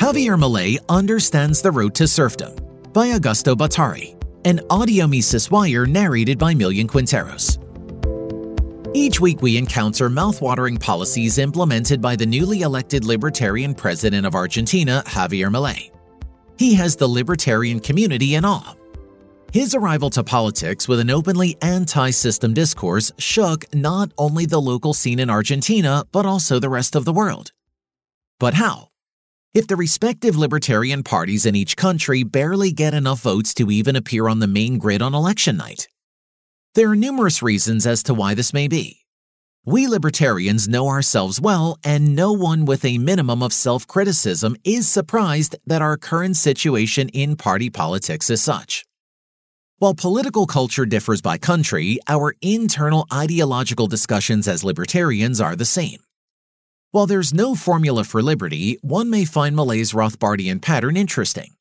Javier Milei Understands the Road to Serfdom by Augusto Bottari, an audio Mises Wire narrated by Millian Quinteros. Each week, we encounter mouthwatering policies implemented by the newly elected libertarian president of Argentina, Javier Milei. He has the libertarian community in awe. His arrival to politics with an openly anti system discourse shook not only the local scene in Argentina, but also the rest of the world. But how? If the respective libertarian parties in each country barely get enough votes to even appear on the main grid on election night. There are numerous reasons as to why this may be. We libertarians know ourselves well, and no one with a minimum of self criticism is surprised that our current situation in party politics is such. While political culture differs by country, our internal ideological discussions as libertarians are the same. While there's no formula for liberty, one may find Milei's Rothbardian pattern interesting.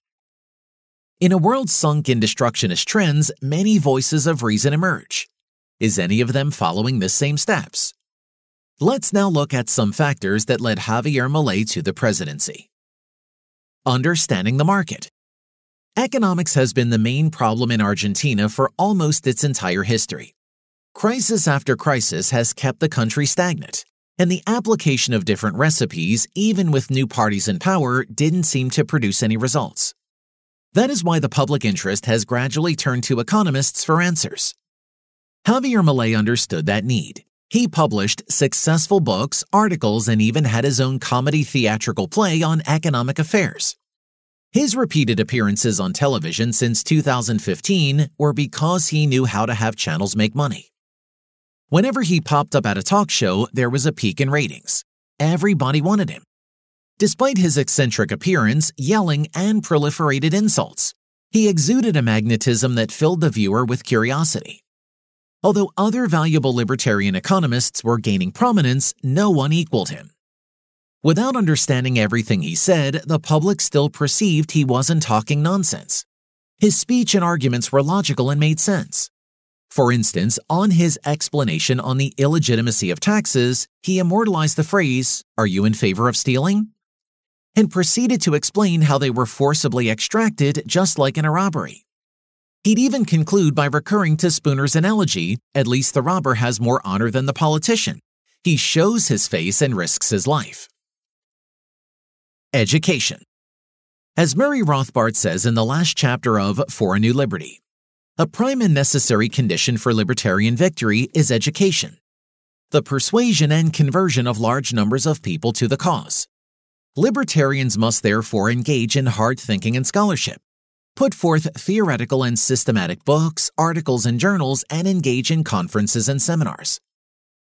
In a world sunk in destructionist trends, many voices of reason emerge. Is any of them following the same steps? Let's now look at some factors that led Javier Milei to the presidency. Understanding the market. Economics has been the main problem in Argentina for almost its entire history. Crisis after crisis has kept the country stagnant, and the application of different recipes, even with new parties in power, didn't seem to produce any results. That is why the public interest has gradually turned to economists for answers. Javier Milei understood that need. He published successful books, articles, and even had his own comedy theatrical play on economic affairs. His repeated appearances on television since 2015 were because he knew how to have channels make money. Whenever he popped up at a talk show, there was a peak in ratings. Everybody wanted him. Despite his eccentric appearance, yelling, and proliferated insults, he exuded a magnetism that filled the viewer with curiosity. Although other valuable libertarian economists were gaining prominence, no one equaled him. Without understanding everything he said, the public still perceived he wasn't talking nonsense. His speech and arguments were logical and made sense. For instance, on his explanation on the illegitimacy of taxes, he immortalized the phrase, Are you in favor of stealing? and proceeded to explain how they were forcibly extracted just like in a robbery. He'd even conclude by recurring to Spooner's analogy at least the robber has more honor than the politician. He shows his face and risks his life. Education. As Murray Rothbard says in the last chapter of For a New Liberty, a prime and necessary condition for libertarian victory is education, the persuasion and conversion of large numbers of people to the cause. Libertarians must therefore engage in hard thinking and scholarship, put forth theoretical and systematic books, articles, and journals, and engage in conferences and seminars.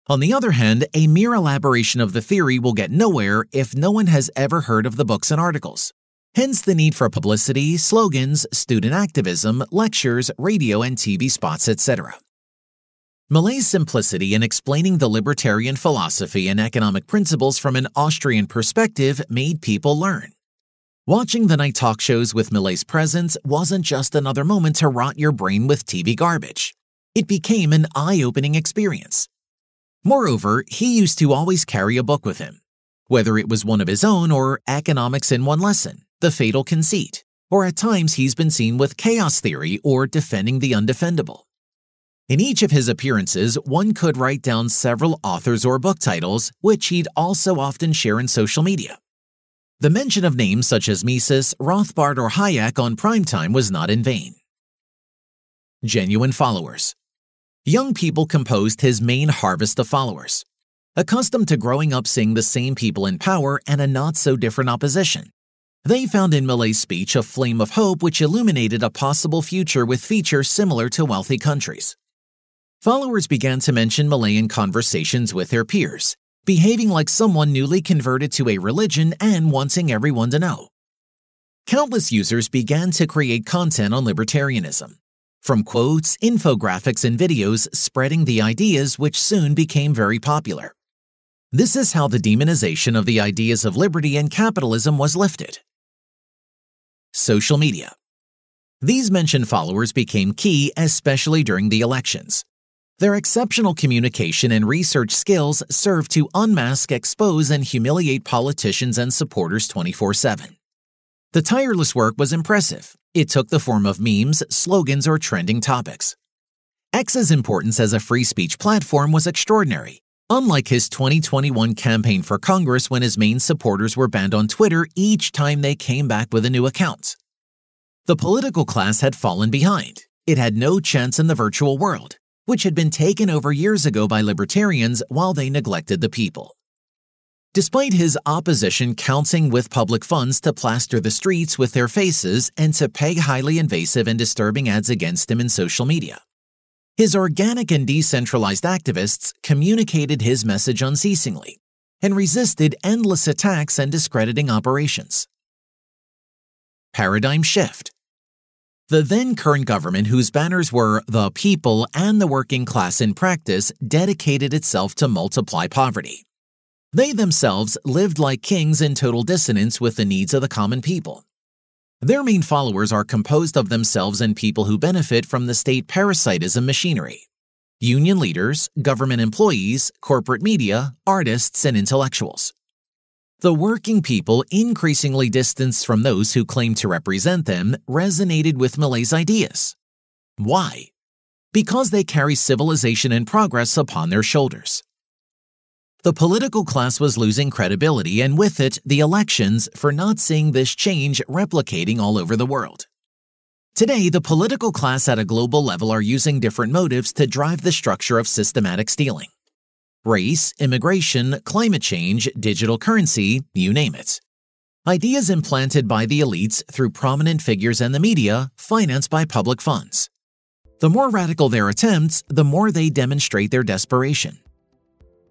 On the other hand, a mere elaboration of the theory will get nowhere if no one has ever heard of the books and articles. Hence the need for publicity, slogans, student activism, lectures, radio and TV spots, etc. Milei's simplicity in explaining the libertarian philosophy and economic principles from an Austrian perspective made people learn. Watching the night talk shows with Milei's presence wasn't just another moment to rot your brain with TV garbage. It became an eye-opening experience. Moreover, he used to always carry a book with him, whether it was one of his own or Economics in One Lesson the fatal conceit, or at times he's been seen with chaos theory or defending the undefendable. In each of his appearances, one could write down several authors or book titles, which he'd also often share in social media. The mention of names such as Mises, Rothbard, or Hayek on primetime was not in vain. Genuine followers. Young people composed his main harvest of followers. Accustomed to growing up seeing the same people in power and a not so different opposition, they found in Milei's speech a flame of hope which illuminated a possible future with features similar to wealthy countries. Followers began to mention Milei in conversations with their peers, behaving like someone newly converted to a religion and wanting everyone to know. Countless users began to create content on libertarianism, from quotes, infographics, and videos spreading the ideas which soon became very popular. This is how the demonization of the ideas of liberty and capitalism was lifted. Social media. These mentioned followers became key, especially during the elections. Their exceptional communication and research skills served to unmask, expose, and humiliate politicians and supporters 24 7. The tireless work was impressive. It took the form of memes, slogans, or trending topics. X's importance as a free speech platform was extraordinary. Unlike his 2021 campaign for Congress when his main supporters were banned on Twitter each time they came back with a new account. The political class had fallen behind. It had no chance in the virtual world, which had been taken over years ago by libertarians while they neglected the people. Despite his opposition counting with public funds to plaster the streets with their faces and to peg highly invasive and disturbing ads against him in social media, his organic and decentralized activists communicated his message unceasingly and resisted endless attacks and discrediting operations. Paradigm Shift The then current government, whose banners were the people and the working class in practice, dedicated itself to multiply poverty they themselves lived like kings in total dissonance with the needs of the common people. Their main followers are composed of themselves and people who benefit from the state parasitism machinery union leaders, government employees, corporate media, artists, and intellectuals. The working people, increasingly distanced from those who claim to represent them, resonated with Milei's ideas. Why? Because they carry civilization and progress upon their shoulders. The political class was losing credibility and with it, the elections for not seeing this change replicating all over the world. Today, the political class at a global level are using different motives to drive the structure of systematic stealing. Race, immigration, climate change, digital currency, you name it. Ideas implanted by the elites through prominent figures and the media, financed by public funds. The more radical their attempts, the more they demonstrate their desperation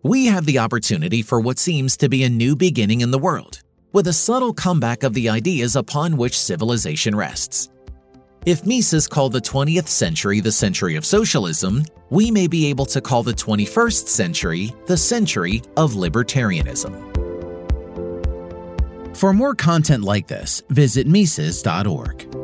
we have the opportunity for what seems to be a new beginning in the world, with a subtle comeback of the ideas upon which civilization rests. If Mises called the 20th century the century of socialism, we may be able to call the 21st century the century of libertarianism. For more content like this, visit Mises.org.